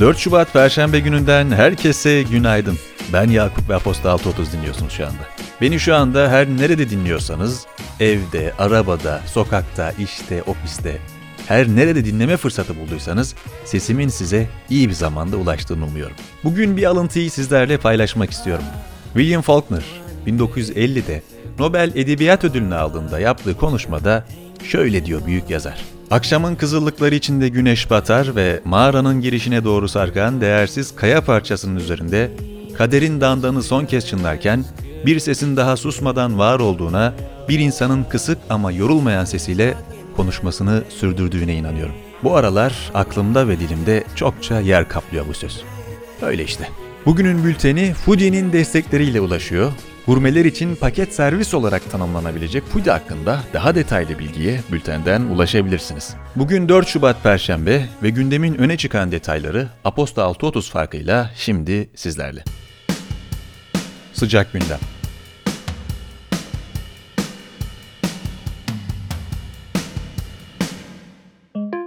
4 Şubat Perşembe gününden herkese günaydın. Ben Yakup ve Aposta 630 dinliyorsunuz şu anda. Beni şu anda her nerede dinliyorsanız, evde, arabada, sokakta, işte, ofiste, her nerede dinleme fırsatı bulduysanız sesimin size iyi bir zamanda ulaştığını umuyorum. Bugün bir alıntıyı sizlerle paylaşmak istiyorum. William Faulkner 1950'de Nobel Edebiyat Ödülünü aldığında yaptığı konuşmada şöyle diyor büyük yazar. Akşamın kızıllıkları içinde güneş batar ve mağaranın girişine doğru sarkan değersiz kaya parçasının üzerinde kaderin dandanı son kez çınlarken bir sesin daha susmadan var olduğuna, bir insanın kısık ama yorulmayan sesiyle konuşmasını sürdürdüğüne inanıyorum. Bu aralar aklımda ve dilimde çokça yer kaplıyor bu söz. Öyle işte. Bugünün bülteni Fuji'nin destekleriyle ulaşıyor. Gurmeler için paket servis olarak tanımlanabilecek Fuji hakkında daha detaylı bilgiye bültenden ulaşabilirsiniz. Bugün 4 Şubat Perşembe ve gündemin öne çıkan detayları Aposta 6.30 farkıyla şimdi sizlerle. Sıcak gündem.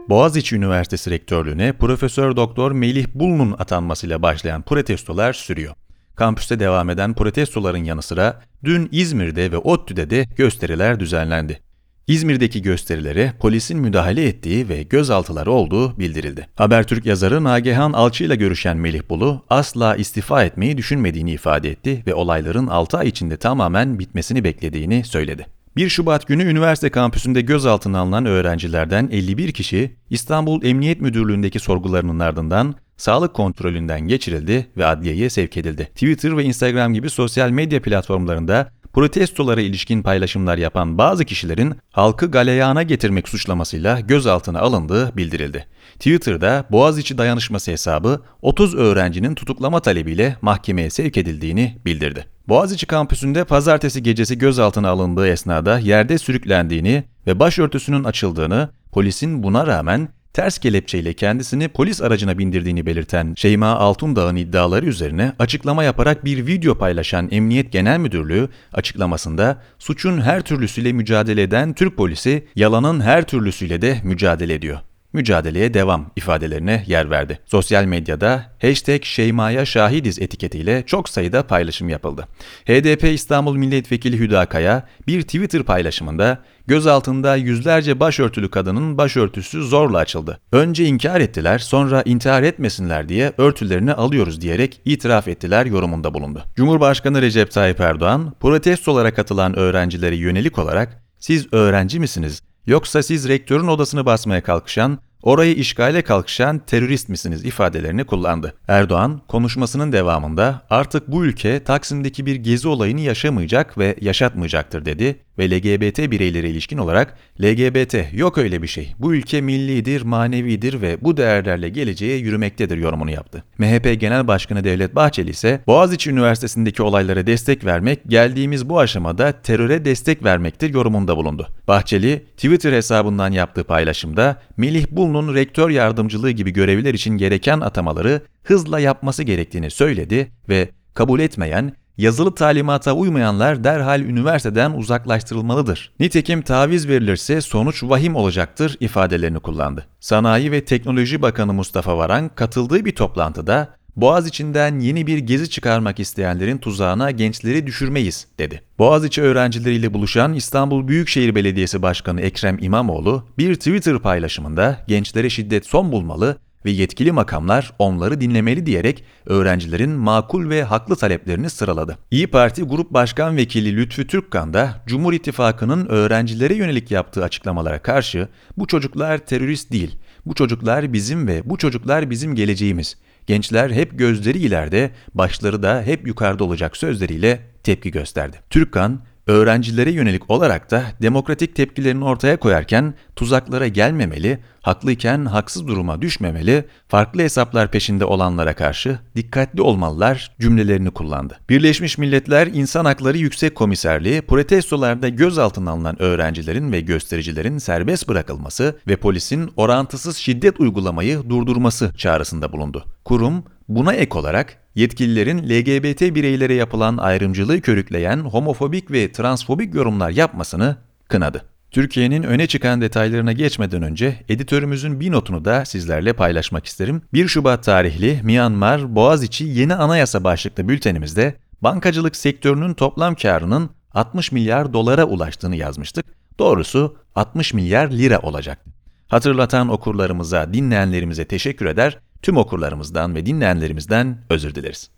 Boğaziçi Üniversitesi Rektörlüğüne Profesör Doktor Melih Bulun'un atanmasıyla başlayan protestolar sürüyor. Kampüste devam eden protestoların yanı sıra dün İzmir'de ve ODTÜ'de de gösteriler düzenlendi. İzmir'deki gösterilere polisin müdahale ettiği ve gözaltıları olduğu bildirildi. Habertürk yazarı Nagihan Alçı ile görüşen Melih Bulu asla istifa etmeyi düşünmediğini ifade etti ve olayların 6 ay içinde tamamen bitmesini beklediğini söyledi. 1 Şubat günü üniversite kampüsünde gözaltına alınan öğrencilerden 51 kişi İstanbul Emniyet Müdürlüğü'ndeki sorgularının ardından sağlık kontrolünden geçirildi ve adliyeye sevk edildi. Twitter ve Instagram gibi sosyal medya platformlarında protestolara ilişkin paylaşımlar yapan bazı kişilerin halkı galeyana getirmek suçlamasıyla gözaltına alındığı bildirildi. Twitter'da Boğaziçi Dayanışması hesabı 30 öğrencinin tutuklama talebiyle mahkemeye sevk edildiğini bildirdi. Boğaziçi kampüsünde pazartesi gecesi gözaltına alındığı esnada yerde sürüklendiğini ve başörtüsünün açıldığını, polisin buna rağmen ters kelepçeyle kendisini polis aracına bindirdiğini belirten Şeyma Altundağ'ın iddiaları üzerine açıklama yaparak bir video paylaşan Emniyet Genel Müdürlüğü açıklamasında suçun her türlüsüyle mücadele eden Türk polisi yalanın her türlüsüyle de mücadele ediyor mücadeleye devam ifadelerine yer verdi. Sosyal medyada hashtag Şeyma'ya şahidiz etiketiyle çok sayıda paylaşım yapıldı. HDP İstanbul Milletvekili Hüda Kaya bir Twitter paylaşımında gözaltında yüzlerce başörtülü kadının başörtüsü zorla açıldı. Önce inkar ettiler sonra intihar etmesinler diye örtülerini alıyoruz diyerek itiraf ettiler yorumunda bulundu. Cumhurbaşkanı Recep Tayyip Erdoğan protestolara katılan öğrencilere yönelik olarak siz öğrenci misiniz? Yoksa siz rektörün odasını basmaya kalkışan, orayı işgale kalkışan terörist misiniz ifadelerini kullandı. Erdoğan konuşmasının devamında artık bu ülke Taksim'deki bir gezi olayını yaşamayacak ve yaşatmayacaktır dedi ve LGBT bireylere ilişkin olarak LGBT yok öyle bir şey. Bu ülke millidir, manevidir ve bu değerlerle geleceğe yürümektedir yorumunu yaptı. MHP Genel Başkanı Devlet Bahçeli ise Boğaziçi Üniversitesi'ndeki olaylara destek vermek geldiğimiz bu aşamada teröre destek vermektir yorumunda bulundu. Bahçeli Twitter hesabından yaptığı paylaşımda Melih Bulun'un rektör yardımcılığı gibi görevler için gereken atamaları hızla yapması gerektiğini söyledi ve kabul etmeyen yazılı talimata uymayanlar derhal üniversiteden uzaklaştırılmalıdır. Nitekim taviz verilirse sonuç vahim olacaktır ifadelerini kullandı. Sanayi ve Teknoloji Bakanı Mustafa Varan katıldığı bir toplantıda Boğaz içinden yeni bir gezi çıkarmak isteyenlerin tuzağına gençleri düşürmeyiz, dedi. Boğaziçi öğrencileriyle buluşan İstanbul Büyükşehir Belediyesi Başkanı Ekrem İmamoğlu bir Twitter paylaşımında gençlere şiddet son bulmalı ve yetkili makamlar onları dinlemeli diyerek öğrencilerin makul ve haklı taleplerini sıraladı. İyi Parti Grup Başkan Vekili Lütfü Türkkan da Cumhur İttifakı'nın öğrencilere yönelik yaptığı açıklamalara karşı bu çocuklar terörist değil, bu çocuklar bizim ve bu çocuklar bizim geleceğimiz. Gençler hep gözleri ileride, başları da hep yukarıda olacak sözleriyle tepki gösterdi. Türkkan, öğrencilere yönelik olarak da demokratik tepkilerini ortaya koyarken tuzaklara gelmemeli, haklıyken haksız duruma düşmemeli, farklı hesaplar peşinde olanlara karşı dikkatli olmalılar cümlelerini kullandı. Birleşmiş Milletler İnsan Hakları Yüksek Komiserliği protestolarda gözaltına alınan öğrencilerin ve göstericilerin serbest bırakılması ve polisin orantısız şiddet uygulamayı durdurması çağrısında bulundu. Kurum buna ek olarak yetkililerin LGBT bireylere yapılan ayrımcılığı körükleyen homofobik ve transfobik yorumlar yapmasını kınadı. Türkiye'nin öne çıkan detaylarına geçmeden önce editörümüzün bir notunu da sizlerle paylaşmak isterim. 1 Şubat tarihli Myanmar Boğaziçi Yeni Anayasa başlıklı bültenimizde bankacılık sektörünün toplam karının 60 milyar dolara ulaştığını yazmıştık. Doğrusu 60 milyar lira olacaktı. Hatırlatan okurlarımıza, dinleyenlerimize teşekkür eder, tüm okurlarımızdan ve dinleyenlerimizden özür dileriz.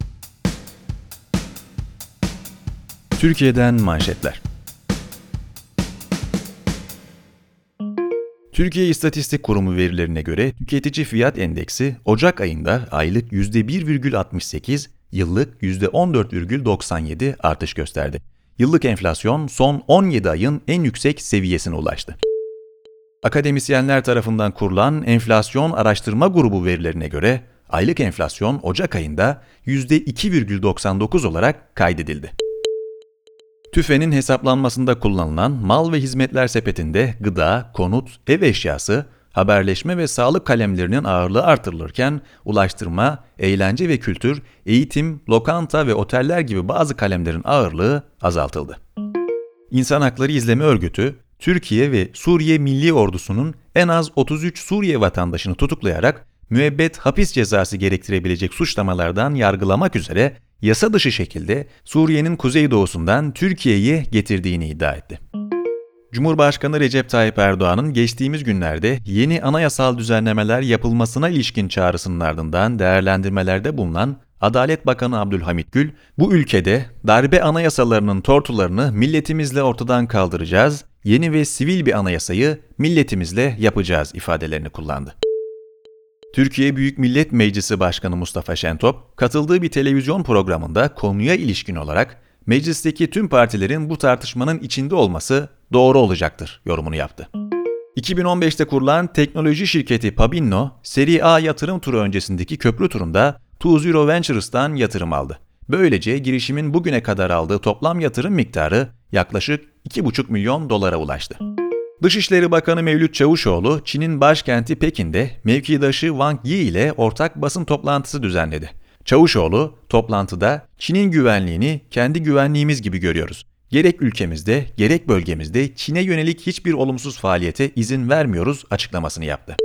Türkiye'den manşetler. Türkiye İstatistik Kurumu verilerine göre tüketici fiyat endeksi Ocak ayında aylık %1,68, yıllık %14,97 artış gösterdi. Yıllık enflasyon son 17 ayın en yüksek seviyesine ulaştı. Akademisyenler tarafından kurulan enflasyon araştırma grubu verilerine göre aylık enflasyon Ocak ayında %2,99 olarak kaydedildi. TÜFE'nin hesaplanmasında kullanılan mal ve hizmetler sepetinde gıda, konut, ev eşyası, haberleşme ve sağlık kalemlerinin ağırlığı artırılırken ulaştırma, eğlence ve kültür, eğitim, lokanta ve oteller gibi bazı kalemlerin ağırlığı azaltıldı. İnsan Hakları İzleme Örgütü, Türkiye ve Suriye Milli Ordusu'nun en az 33 Suriye vatandaşını tutuklayarak müebbet hapis cezası gerektirebilecek suçlamalardan yargılamak üzere yasa dışı şekilde Suriye'nin kuzeydoğusundan Türkiye'yi getirdiğini iddia etti. Cumhurbaşkanı Recep Tayyip Erdoğan'ın geçtiğimiz günlerde yeni anayasal düzenlemeler yapılmasına ilişkin çağrısının ardından değerlendirmelerde bulunan Adalet Bakanı Abdülhamit Gül, bu ülkede darbe anayasalarının tortularını milletimizle ortadan kaldıracağız, yeni ve sivil bir anayasayı milletimizle yapacağız ifadelerini kullandı. Türkiye Büyük Millet Meclisi Başkanı Mustafa Şentop, katıldığı bir televizyon programında konuya ilişkin olarak meclisteki tüm partilerin bu tartışmanın içinde olması doğru olacaktır yorumunu yaptı. 2015'te kurulan teknoloji şirketi Pabinno, Seri A yatırım turu öncesindeki köprü turunda Two Zero Ventures'tan yatırım aldı. Böylece girişimin bugüne kadar aldığı toplam yatırım miktarı yaklaşık 2,5 milyon dolara ulaştı. Dışişleri Bakanı Mevlüt Çavuşoğlu, Çin'in başkenti Pekin'de mevkidaşı Wang Yi ile ortak basın toplantısı düzenledi. Çavuşoğlu, toplantıda Çin'in güvenliğini kendi güvenliğimiz gibi görüyoruz. Gerek ülkemizde, gerek bölgemizde Çin'e yönelik hiçbir olumsuz faaliyete izin vermiyoruz açıklamasını yaptı.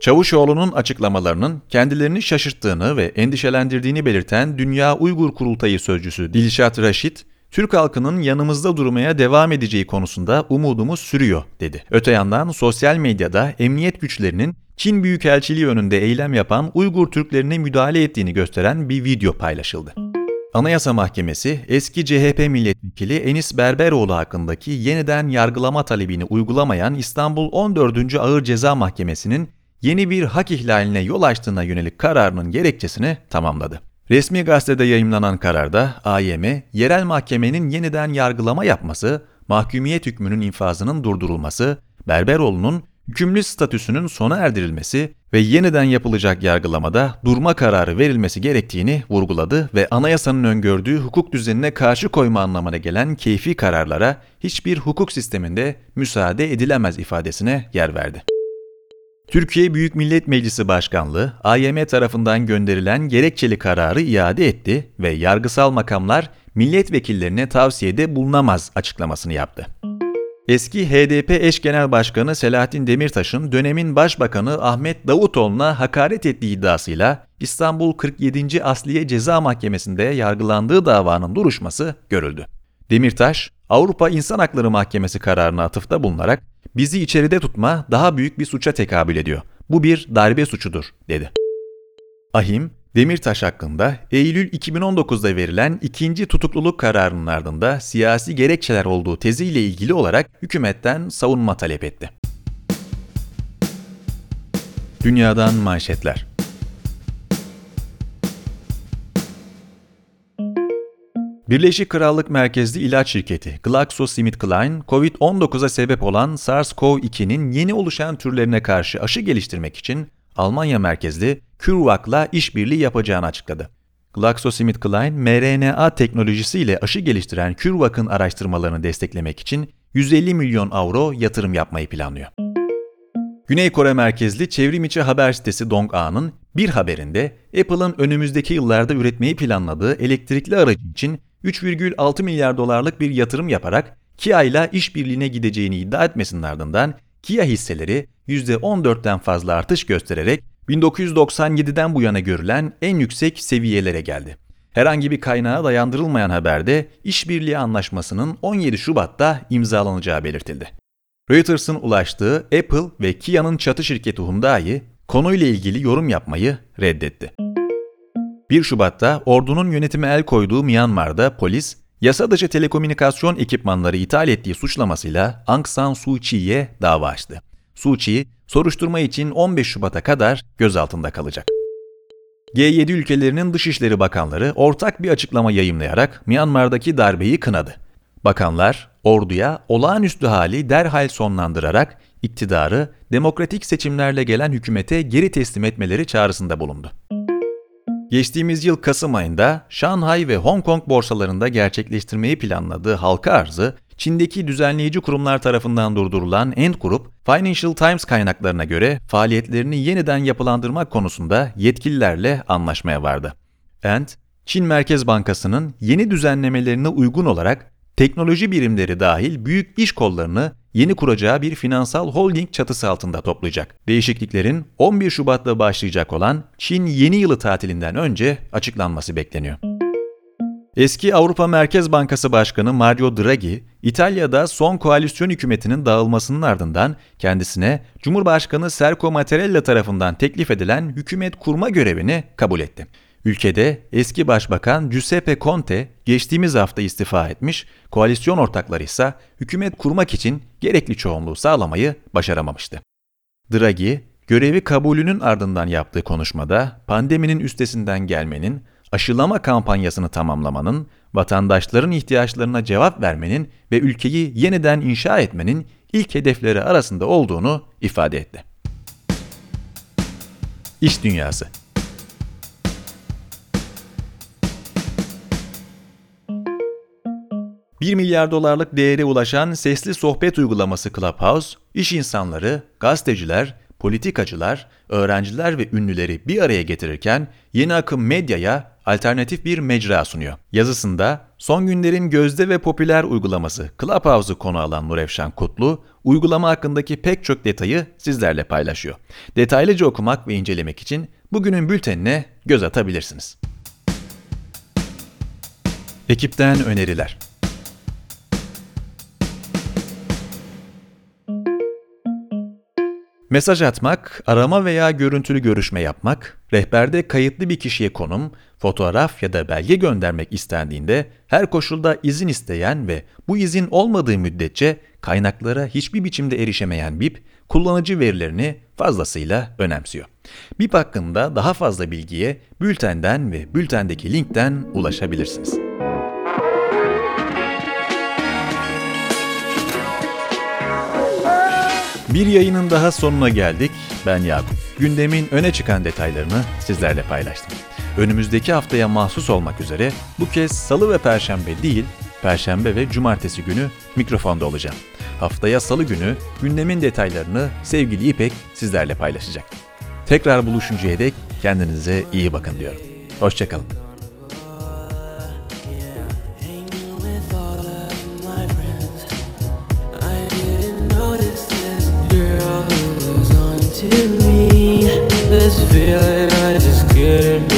Çavuşoğlu'nun açıklamalarının kendilerini şaşırttığını ve endişelendirdiğini belirten Dünya Uygur Kurultayı sözcüsü Dilşat Raşit, Türk halkının yanımızda durmaya devam edeceği konusunda umudumuz sürüyor, dedi. Öte yandan sosyal medyada emniyet güçlerinin Çin Büyükelçiliği önünde eylem yapan Uygur Türklerine müdahale ettiğini gösteren bir video paylaşıldı. Anayasa Mahkemesi, eski CHP milletvekili Enis Berberoğlu hakkındaki yeniden yargılama talebini uygulamayan İstanbul 14. Ağır Ceza Mahkemesi'nin yeni bir hak ihlaline yol açtığına yönelik kararının gerekçesini tamamladı. Resmi gazetede yayımlanan kararda AYM, yerel mahkemenin yeniden yargılama yapması, mahkumiyet hükmünün infazının durdurulması, Berberoğlu'nun hükümlü statüsünün sona erdirilmesi ve yeniden yapılacak yargılamada durma kararı verilmesi gerektiğini vurguladı ve anayasanın öngördüğü hukuk düzenine karşı koyma anlamına gelen keyfi kararlara hiçbir hukuk sisteminde müsaade edilemez ifadesine yer verdi. Türkiye Büyük Millet Meclisi Başkanlığı, AYM tarafından gönderilen gerekçeli kararı iade etti ve yargısal makamlar milletvekillerine tavsiyede bulunamaz açıklamasını yaptı. Eski HDP eş genel başkanı Selahattin Demirtaş'ın dönemin başbakanı Ahmet Davutoğlu'na hakaret ettiği iddiasıyla İstanbul 47. Asliye Ceza Mahkemesi'nde yargılandığı davanın duruşması görüldü. Demirtaş, Avrupa İnsan Hakları Mahkemesi kararına atıfta bulunarak bizi içeride tutma daha büyük bir suça tekabül ediyor. Bu bir darbe suçudur, dedi. Ahim, Demirtaş hakkında Eylül 2019'da verilen ikinci tutukluluk kararının ardında siyasi gerekçeler olduğu teziyle ilgili olarak hükümetten savunma talep etti. Dünyadan manşetler Birleşik Krallık merkezli ilaç şirketi GlaxoSmithKline, COVID-19'a sebep olan SARS-CoV-2'nin yeni oluşan türlerine karşı aşı geliştirmek için Almanya merkezli CureVac'la işbirliği yapacağını açıkladı. GlaxoSmithKline, mRNA teknolojisiyle aşı geliştiren CureVac'ın araştırmalarını desteklemek için 150 milyon avro yatırım yapmayı planlıyor. Güney Kore merkezli çevrimiçi haber sitesi Donga'nın bir haberinde Apple'ın önümüzdeki yıllarda üretmeyi planladığı elektrikli aracı için 3,6 milyar dolarlık bir yatırım yaparak Kia ile işbirliğine gideceğini iddia etmesinin ardından Kia hisseleri %14'ten fazla artış göstererek 1997'den bu yana görülen en yüksek seviyelere geldi. Herhangi bir kaynağa dayandırılmayan haberde işbirliği anlaşmasının 17 Şubat'ta imzalanacağı belirtildi. Reuters'ın ulaştığı Apple ve Kia'nın çatı şirketi Hyundai konuyla ilgili yorum yapmayı reddetti. 1 Şubat'ta ordunun yönetime el koyduğu Myanmar'da polis, yasa dışı telekomünikasyon ekipmanları ithal ettiği suçlamasıyla Aung San Suu Kyi'ye dava açtı. Suu Kyi, soruşturma için 15 Şubat'a kadar gözaltında kalacak. G7 ülkelerinin Dışişleri Bakanları ortak bir açıklama yayımlayarak Myanmar'daki darbeyi kınadı. Bakanlar, orduya olağanüstü hali derhal sonlandırarak iktidarı demokratik seçimlerle gelen hükümete geri teslim etmeleri çağrısında bulundu. Geçtiğimiz yıl Kasım ayında Şanghay ve Hong Kong borsalarında gerçekleştirmeyi planladığı halka arzı, Çin'deki düzenleyici kurumlar tarafından durdurulan Ant Group, Financial Times kaynaklarına göre faaliyetlerini yeniden yapılandırmak konusunda yetkililerle anlaşmaya vardı. Ant, Çin Merkez Bankası'nın yeni düzenlemelerine uygun olarak teknoloji birimleri dahil büyük iş kollarını yeni kuracağı bir finansal holding çatısı altında toplayacak. Değişikliklerin 11 Şubat'ta başlayacak olan Çin yeni yılı tatilinden önce açıklanması bekleniyor. Eski Avrupa Merkez Bankası Başkanı Mario Draghi, İtalya'da son koalisyon hükümetinin dağılmasının ardından kendisine Cumhurbaşkanı Sergio Mattarella tarafından teklif edilen hükümet kurma görevini kabul etti. Ülkede eski başbakan Giuseppe Conte geçtiğimiz hafta istifa etmiş, koalisyon ortakları ise hükümet kurmak için gerekli çoğunluğu sağlamayı başaramamıştı. Draghi, görevi kabulünün ardından yaptığı konuşmada pandeminin üstesinden gelmenin, aşılama kampanyasını tamamlamanın, vatandaşların ihtiyaçlarına cevap vermenin ve ülkeyi yeniden inşa etmenin ilk hedefleri arasında olduğunu ifade etti. İş Dünyası 1 milyar dolarlık değere ulaşan sesli sohbet uygulaması Clubhouse, iş insanları, gazeteciler, politikacılar, öğrenciler ve ünlüleri bir araya getirirken yeni akım medyaya alternatif bir mecra sunuyor. Yazısında son günlerin gözde ve popüler uygulaması Clubhouse'u konu alan Nurefşan Kutlu, uygulama hakkındaki pek çok detayı sizlerle paylaşıyor. Detaylıca okumak ve incelemek için bugünün bültenine göz atabilirsiniz. Ekipten öneriler Mesaj atmak, arama veya görüntülü görüşme yapmak, rehberde kayıtlı bir kişiye konum, fotoğraf ya da belge göndermek istendiğinde her koşulda izin isteyen ve bu izin olmadığı müddetçe kaynaklara hiçbir biçimde erişemeyen BIP, kullanıcı verilerini fazlasıyla önemsiyor. BIP hakkında daha fazla bilgiye bültenden ve bültendeki linkten ulaşabilirsiniz. Bir yayının daha sonuna geldik. Ben Yakup. Gündemin öne çıkan detaylarını sizlerle paylaştım. Önümüzdeki haftaya mahsus olmak üzere bu kez salı ve perşembe değil, perşembe ve cumartesi günü mikrofonda olacağım. Haftaya salı günü gündemin detaylarını sevgili İpek sizlerle paylaşacak. Tekrar buluşuncaya dek kendinize iyi bakın diyorum. Hoşçakalın. good, I just couldn't